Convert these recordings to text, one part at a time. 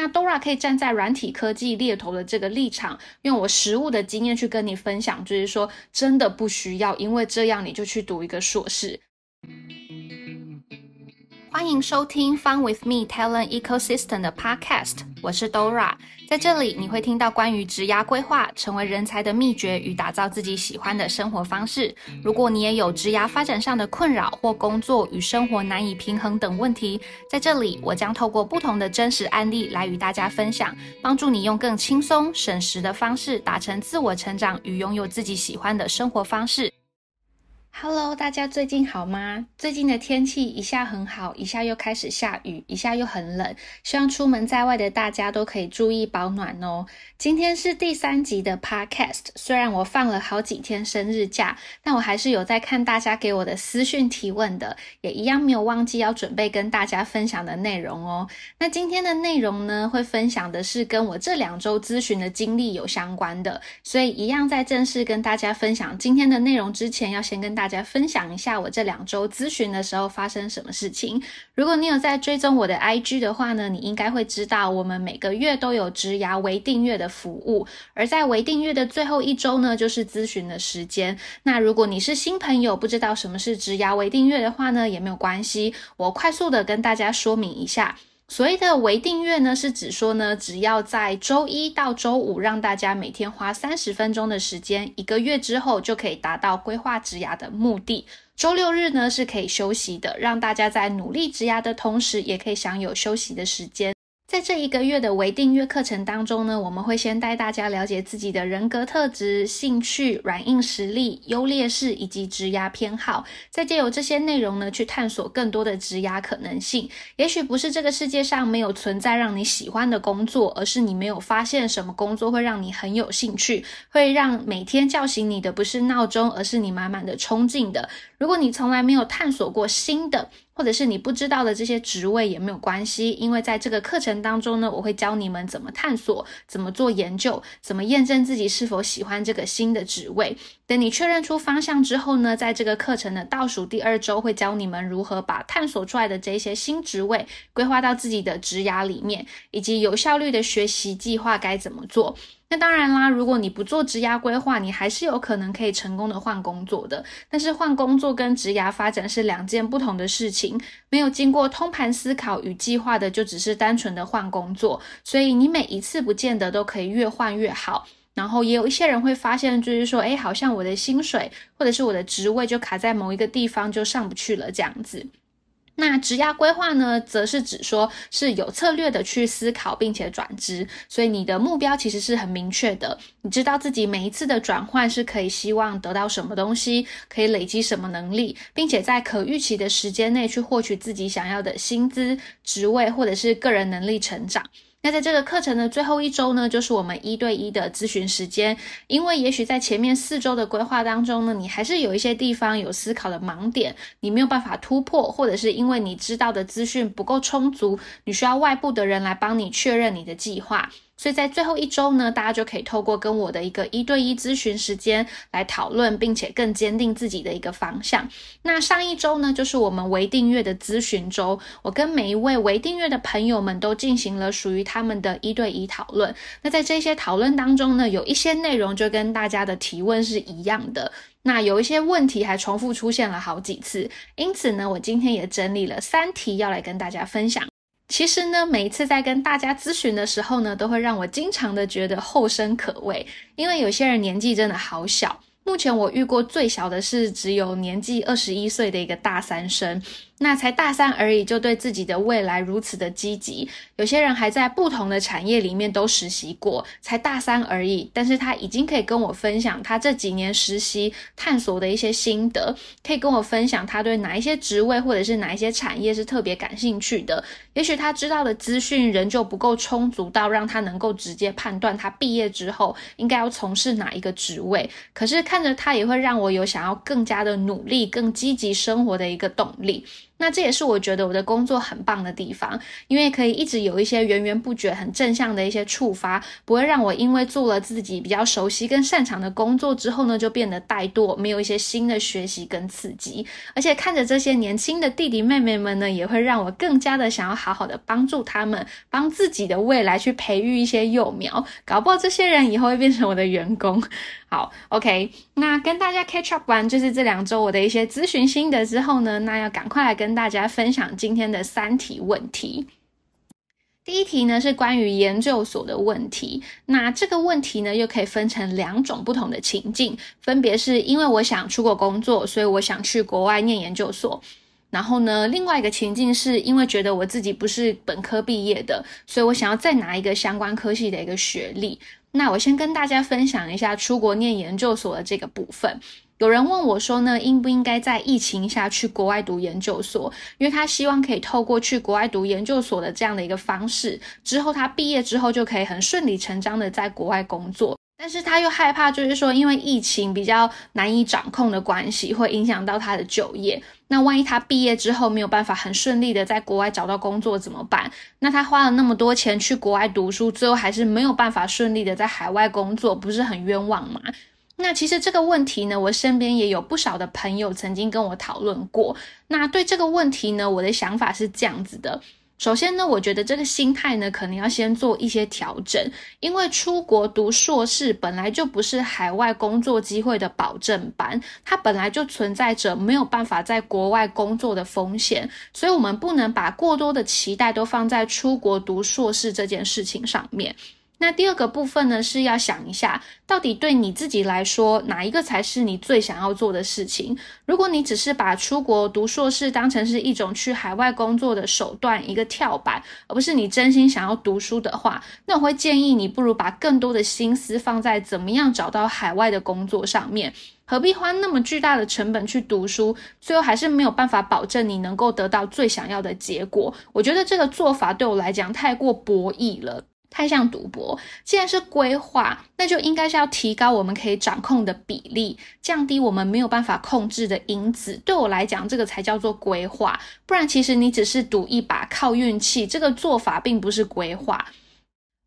那 Dora 可以站在软体科技猎头的这个立场，用我实物的经验去跟你分享，就是说真的不需要，因为这样你就去读一个硕士。欢迎收听 Fun with Me Talent Ecosystem 的 Podcast，我是 Dora。在这里，你会听到关于职涯规划、成为人才的秘诀与打造自己喜欢的生活方式。如果你也有职涯发展上的困扰或工作与生活难以平衡等问题，在这里，我将透过不同的真实案例来与大家分享，帮助你用更轻松、省时的方式达成自我成长与拥有自己喜欢的生活方式。Hello，大家最近好吗？最近的天气一下很好，一下又开始下雨，一下又很冷。希望出门在外的大家都可以注意保暖哦。今天是第三集的 Podcast，虽然我放了好几天生日假，但我还是有在看大家给我的私讯提问的，也一样没有忘记要准备跟大家分享的内容哦。那今天的内容呢，会分享的是跟我这两周咨询的经历有相关的，所以一样在正式跟大家分享今天的内容之前，要先跟大。大家分享一下我这两周咨询的时候发生什么事情。如果你有在追踪我的 IG 的话呢，你应该会知道我们每个月都有职涯微订阅的服务，而在微订阅的最后一周呢，就是咨询的时间。那如果你是新朋友，不知道什么是职涯微订阅的话呢，也没有关系，我快速的跟大家说明一下。所谓的微订阅呢，是指说呢，只要在周一到周五让大家每天花三十分钟的时间，一个月之后就可以达到规划植牙的目的。周六日呢是可以休息的，让大家在努力植牙的同时，也可以享有休息的时间。在这一个月的微订阅课程当中呢，我们会先带大家了解自己的人格特质、兴趣、软硬实力、优劣势以及职涯偏好，再借由这些内容呢，去探索更多的职涯可能性。也许不是这个世界上没有存在让你喜欢的工作，而是你没有发现什么工作会让你很有兴趣，会让每天叫醒你的不是闹钟，而是你满满的冲劲的。如果你从来没有探索过新的，或者是你不知道的这些职位也没有关系，因为在这个课程当中呢，我会教你们怎么探索、怎么做研究、怎么验证自己是否喜欢这个新的职位。等你确认出方向之后呢，在这个课程的倒数第二周会教你们如何把探索出来的这些新职位规划到自己的职涯里面，以及有效率的学习计划该怎么做。那当然啦，如果你不做职涯规划，你还是有可能可以成功的换工作的。但是换工作跟职涯发展是两件不同的事情，没有经过通盘思考与计划的，就只是单纯的换工作。所以你每一次不见得都可以越换越好。然后也有一些人会发现，就是说，哎，好像我的薪水或者是我的职位就卡在某一个地方，就上不去了这样子。那职涯规划呢，则是指说是有策略的去思考，并且转职，所以你的目标其实是很明确的。你知道自己每一次的转换是可以希望得到什么东西，可以累积什么能力，并且在可预期的时间内去获取自己想要的薪资、职位或者是个人能力成长。那在这个课程的最后一周呢，就是我们一对一的咨询时间。因为也许在前面四周的规划当中呢，你还是有一些地方有思考的盲点，你没有办法突破，或者是因为你知道的资讯不够充足，你需要外部的人来帮你确认你的计划。所以在最后一周呢，大家就可以透过跟我的一个一对一咨询时间来讨论，并且更坚定自己的一个方向。那上一周呢，就是我们微订阅的咨询周，我跟每一位微订阅的朋友们都进行了属于他们的一对一讨论。那在这些讨论当中呢，有一些内容就跟大家的提问是一样的，那有一些问题还重复出现了好几次，因此呢，我今天也整理了三题要来跟大家分享。其实呢，每一次在跟大家咨询的时候呢，都会让我经常的觉得后生可畏，因为有些人年纪真的好小。目前我遇过最小的是只有年纪二十一岁的一个大三生。那才大三而已，就对自己的未来如此的积极。有些人还在不同的产业里面都实习过，才大三而已，但是他已经可以跟我分享他这几年实习探索的一些心得，可以跟我分享他对哪一些职位或者是哪一些产业是特别感兴趣的。也许他知道的资讯仍旧不够充足到让他能够直接判断他毕业之后应该要从事哪一个职位，可是看着他也会让我有想要更加的努力、更积极生活的一个动力。那这也是我觉得我的工作很棒的地方，因为可以一直有一些源源不绝、很正向的一些触发，不会让我因为做了自己比较熟悉跟擅长的工作之后呢，就变得怠惰，没有一些新的学习跟刺激。而且看着这些年轻的弟弟妹妹们呢，也会让我更加的想要好好的帮助他们，帮自己的未来去培育一些幼苗，搞不好这些人以后会变成我的员工。好，OK，那跟大家 catch up 完就是这两周我的一些咨询心得之后呢，那要赶快来跟跟大家分享今天的三题问题。第一题呢是关于研究所的问题，那这个问题呢又可以分成两种不同的情境，分别是因为我想出国工作，所以我想去国外念研究所。然后呢，另外一个情境是因为觉得我自己不是本科毕业的，所以我想要再拿一个相关科系的一个学历。那我先跟大家分享一下出国念研究所的这个部分。有人问我说呢，应不应该在疫情下去国外读研究所？因为他希望可以透过去国外读研究所的这样的一个方式，之后他毕业之后就可以很顺理成章的在国外工作。但是他又害怕，就是说因为疫情比较难以掌控的关系，会影响到他的就业。那万一他毕业之后没有办法很顺利的在国外找到工作怎么办？那他花了那么多钱去国外读书，最后还是没有办法顺利的在海外工作，不是很冤枉吗？那其实这个问题呢，我身边也有不少的朋友曾经跟我讨论过。那对这个问题呢，我的想法是这样子的。首先呢，我觉得这个心态呢，可能要先做一些调整，因为出国读硕士本来就不是海外工作机会的保证班，它本来就存在着没有办法在国外工作的风险，所以我们不能把过多的期待都放在出国读硕士这件事情上面。那第二个部分呢，是要想一下，到底对你自己来说，哪一个才是你最想要做的事情？如果你只是把出国读硕士当成是一种去海外工作的手段，一个跳板，而不是你真心想要读书的话，那我会建议你不如把更多的心思放在怎么样找到海外的工作上面。何必花那么巨大的成本去读书，最后还是没有办法保证你能够得到最想要的结果？我觉得这个做法对我来讲太过博弈了。太像赌博。既然是规划，那就应该是要提高我们可以掌控的比例，降低我们没有办法控制的因子。对我来讲，这个才叫做规划。不然，其实你只是赌一把，靠运气。这个做法并不是规划。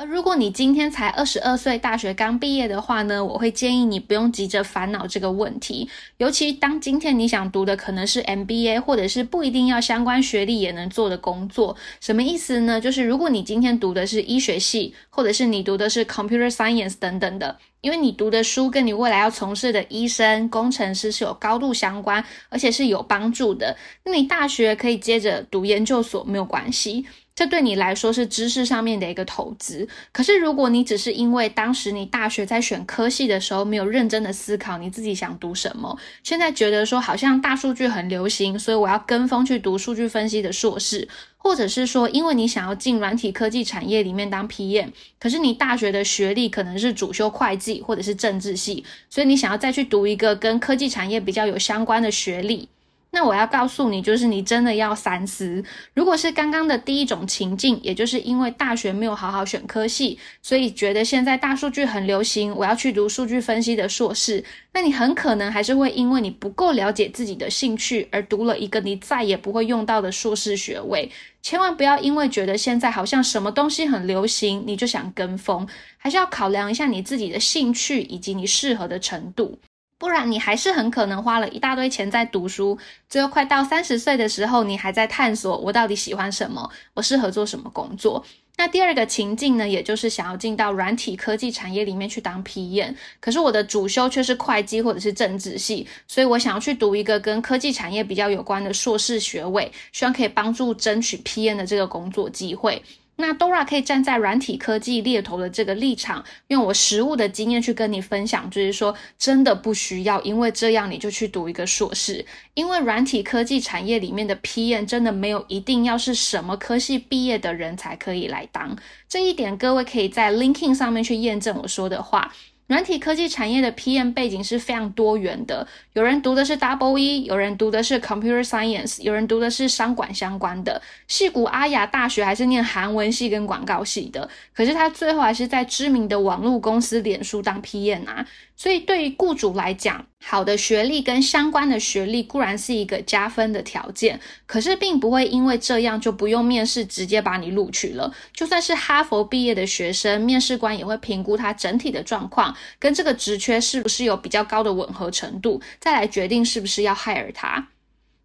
而如果你今天才二十二岁，大学刚毕业的话呢，我会建议你不用急着烦恼这个问题。尤其当今天你想读的可能是 MBA，或者是不一定要相关学历也能做的工作，什么意思呢？就是如果你今天读的是医学系，或者是你读的是 Computer Science 等等的，因为你读的书跟你未来要从事的医生、工程师是有高度相关，而且是有帮助的，那你大学可以接着读研究所没有关系。这对你来说是知识上面的一个投资，可是如果你只是因为当时你大学在选科系的时候没有认真的思考你自己想读什么，现在觉得说好像大数据很流行，所以我要跟风去读数据分析的硕士，或者是说因为你想要进软体科技产业里面当 PM，可是你大学的学历可能是主修会计或者是政治系，所以你想要再去读一个跟科技产业比较有相关的学历。那我要告诉你，就是你真的要三思。如果是刚刚的第一种情境，也就是因为大学没有好好选科系，所以觉得现在大数据很流行，我要去读数据分析的硕士，那你很可能还是会因为你不够了解自己的兴趣，而读了一个你再也不会用到的硕士学位。千万不要因为觉得现在好像什么东西很流行，你就想跟风，还是要考量一下你自己的兴趣以及你适合的程度。不然你还是很可能花了一大堆钱在读书，最后快到三十岁的时候，你还在探索我到底喜欢什么，我适合做什么工作。那第二个情境呢，也就是想要进到软体科技产业里面去当 PM，可是我的主修却是会计或者是政治系，所以我想要去读一个跟科技产业比较有关的硕士学位，希望可以帮助争取 PM 的这个工作机会。那 Dora 可以站在软体科技猎头的这个立场，用我实物的经验去跟你分享，就是说真的不需要，因为这样你就去读一个硕士，因为软体科技产业里面的 PM 真的没有一定要是什么科系毕业的人才可以来当，这一点各位可以在 LinkedIn 上面去验证我说的话。软体科技产业的 PM 背景是非常多元的，有人读的是 Double E，有人读的是 Computer Science，有人读的是商管相关的。戏谷阿雅大学还是念韩文系跟广告系的，可是他最后还是在知名的网络公司脸书当 PM 啊。所以对于雇主来讲，好的学历跟相关的学历固然是一个加分的条件，可是并不会因为这样就不用面试直接把你录取了。就算是哈佛毕业的学生，面试官也会评估他整体的状况。跟这个职缺是不是有比较高的吻合程度，再来决定是不是要 hire 他。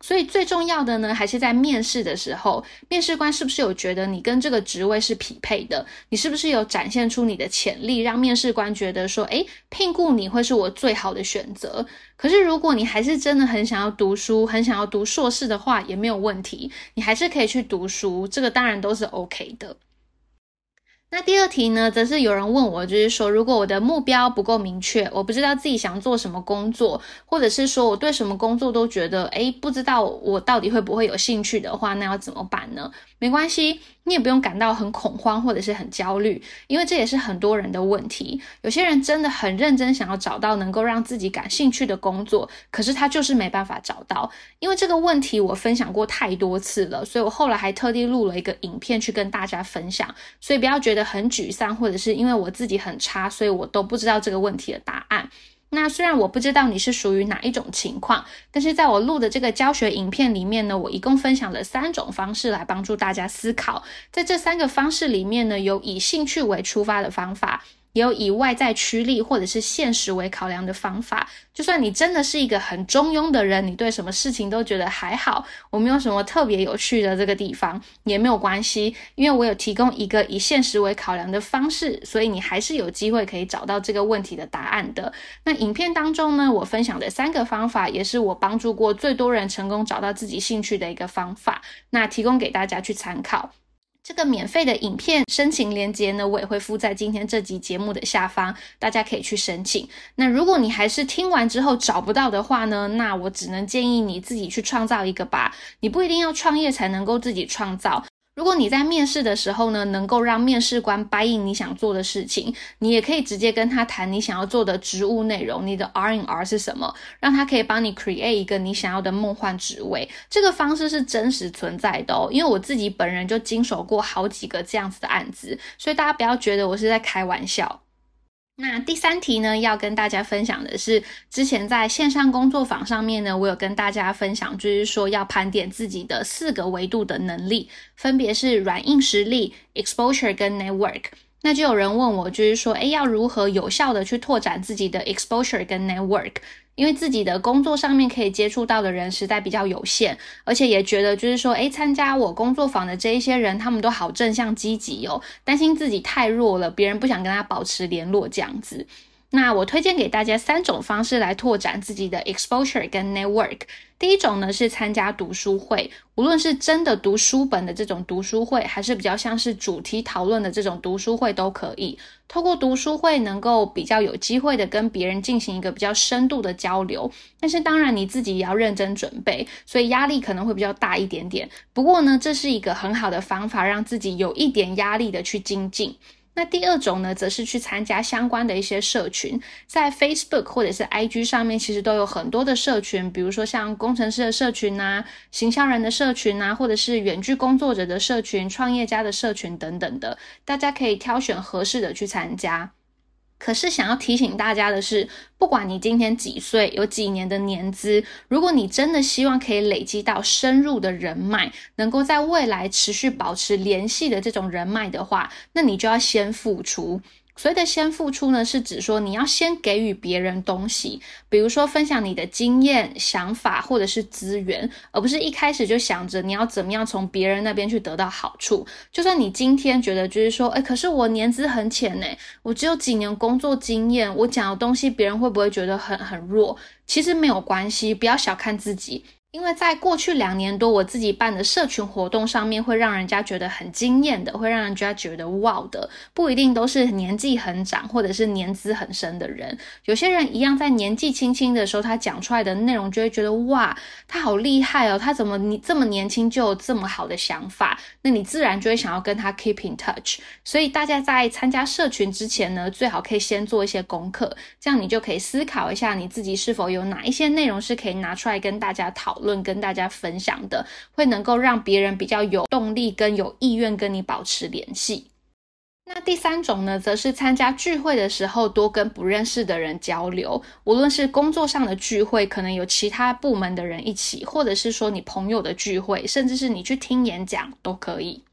所以最重要的呢，还是在面试的时候，面试官是不是有觉得你跟这个职位是匹配的？你是不是有展现出你的潜力，让面试官觉得说，诶，聘雇你会是我最好的选择？可是如果你还是真的很想要读书，很想要读硕士的话，也没有问题，你还是可以去读书，这个当然都是 OK 的。那第二题呢，则是有人问我，就是说，如果我的目标不够明确，我不知道自己想做什么工作，或者是说我对什么工作都觉得，诶，不知道我到底会不会有兴趣的话，那要怎么办呢？没关系。你也不用感到很恐慌或者是很焦虑，因为这也是很多人的问题。有些人真的很认真想要找到能够让自己感兴趣的工作，可是他就是没办法找到。因为这个问题我分享过太多次了，所以我后来还特地录了一个影片去跟大家分享。所以不要觉得很沮丧，或者是因为我自己很差，所以我都不知道这个问题的答案。那虽然我不知道你是属于哪一种情况，但是在我录的这个教学影片里面呢，我一共分享了三种方式来帮助大家思考。在这三个方式里面呢，有以兴趣为出发的方法。也有以外在驱力或者是现实为考量的方法。就算你真的是一个很中庸的人，你对什么事情都觉得还好，我没有什么特别有趣的这个地方也没有关系，因为我有提供一个以现实为考量的方式，所以你还是有机会可以找到这个问题的答案的。那影片当中呢，我分享的三个方法，也是我帮助过最多人成功找到自己兴趣的一个方法，那提供给大家去参考。这个免费的影片申请链接呢，我也会附在今天这集节目的下方，大家可以去申请。那如果你还是听完之后找不到的话呢，那我只能建议你自己去创造一个吧。你不一定要创业才能够自己创造。如果你在面试的时候呢，能够让面试官答应你想做的事情，你也可以直接跟他谈你想要做的职务内容，你的 R N R 是什么，让他可以帮你 create 一个你想要的梦幻职位。这个方式是真实存在的哦，因为我自己本人就经手过好几个这样子的案子，所以大家不要觉得我是在开玩笑。那第三题呢，要跟大家分享的是，之前在线上工作坊上面呢，我有跟大家分享，就是说要盘点自己的四个维度的能力，分别是软硬实力、exposure 跟 network。那就有人问我，就是说，哎，要如何有效的去拓展自己的 exposure 跟 network？因为自己的工作上面可以接触到的人实在比较有限，而且也觉得就是说，哎，参加我工作坊的这一些人，他们都好正向积极哦，担心自己太弱了，别人不想跟他保持联络这样子。那我推荐给大家三种方式来拓展自己的 exposure 跟 network。第一种呢是参加读书会，无论是真的读书本的这种读书会，还是比较像是主题讨论的这种读书会都可以。透过读书会能够比较有机会的跟别人进行一个比较深度的交流，但是当然你自己也要认真准备，所以压力可能会比较大一点点。不过呢，这是一个很好的方法，让自己有一点压力的去精进。那第二种呢，则是去参加相关的一些社群，在 Facebook 或者是 IG 上面，其实都有很多的社群，比如说像工程师的社群呐、行销人的社群呐，或者是远距工作者的社群、创业家的社群等等的，大家可以挑选合适的去参加。可是想要提醒大家的是，不管你今天几岁，有几年的年资，如果你真的希望可以累积到深入的人脉，能够在未来持续保持联系的这种人脉的话，那你就要先付出。所谓的先付出呢，是指说你要先给予别人东西，比如说分享你的经验、想法或者是资源，而不是一开始就想着你要怎么样从别人那边去得到好处。就算你今天觉得就是说，哎，可是我年资很浅呢，我只有几年工作经验，我讲的东西别人会不会觉得很很弱？其实没有关系，不要小看自己。因为在过去两年多，我自己办的社群活动上面，会让人家觉得很惊艳的，会让人家觉得哇的，不一定都是年纪很长或者是年资很深的人。有些人一样在年纪轻轻的时候，他讲出来的内容就会觉得哇，他好厉害哦，他怎么你这么年轻就有这么好的想法？那你自然就会想要跟他 keep in touch。所以大家在参加社群之前呢，最好可以先做一些功课，这样你就可以思考一下你自己是否有哪一些内容是可以拿出来跟大家讨。论论跟大家分享的，会能够让别人比较有动力跟有意愿跟你保持联系。那第三种呢，则是参加聚会的时候多跟不认识的人交流，无论是工作上的聚会，可能有其他部门的人一起，或者是说你朋友的聚会，甚至是你去听演讲都可以。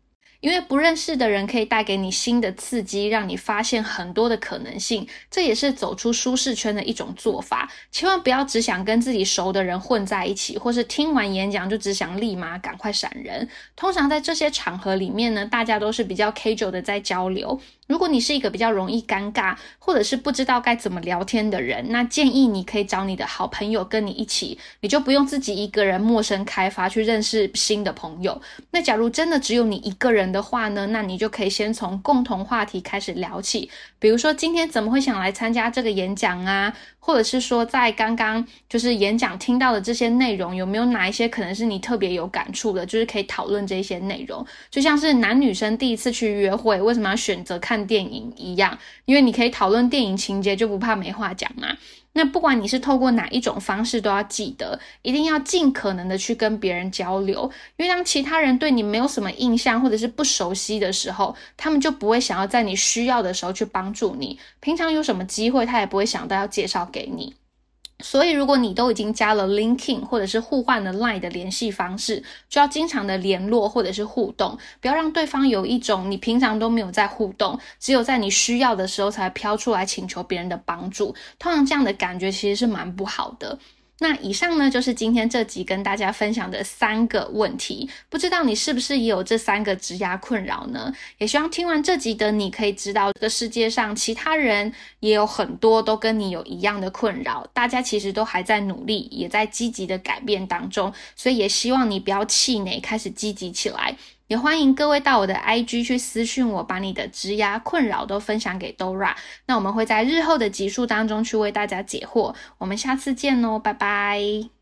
因为不认识的人可以带给你新的刺激，让你发现很多的可能性，这也是走出舒适圈的一种做法。千万不要只想跟自己熟的人混在一起，或是听完演讲就只想立马赶快闪人。通常在这些场合里面呢，大家都是比较 casual 的在交流。如果你是一个比较容易尴尬，或者是不知道该怎么聊天的人，那建议你可以找你的好朋友跟你一起，你就不用自己一个人陌生开发去认识新的朋友。那假如真的只有你一个人的话呢，那你就可以先从共同话题开始聊起，比如说今天怎么会想来参加这个演讲啊？或者是说，在刚刚就是演讲听到的这些内容，有没有哪一些可能是你特别有感触的？就是可以讨论这些内容，就像是男女生第一次去约会，为什么要选择看电影一样，因为你可以讨论电影情节，就不怕没话讲嘛。那不管你是透过哪一种方式，都要记得一定要尽可能的去跟别人交流，因为当其他人对你没有什么印象或者是不熟悉的时候，他们就不会想要在你需要的时候去帮助你。平常有什么机会，他也不会想到要介绍给你。所以，如果你都已经加了 LinkedIn 或者是互换了 Line 的联系方式，就要经常的联络或者是互动，不要让对方有一种你平常都没有在互动，只有在你需要的时候才飘出来请求别人的帮助。通常这样的感觉其实是蛮不好的。那以上呢，就是今天这集跟大家分享的三个问题，不知道你是不是也有这三个职涯困扰呢？也希望听完这集的你可以知道，这个世界上其他人也有很多都跟你有一样的困扰，大家其实都还在努力，也在积极的改变当中，所以也希望你不要气馁，开始积极起来。也欢迎各位到我的 IG 去私讯我，把你的职涯困扰都分享给 Dora。那我们会在日后的集数当中去为大家解惑。我们下次见哦，拜拜。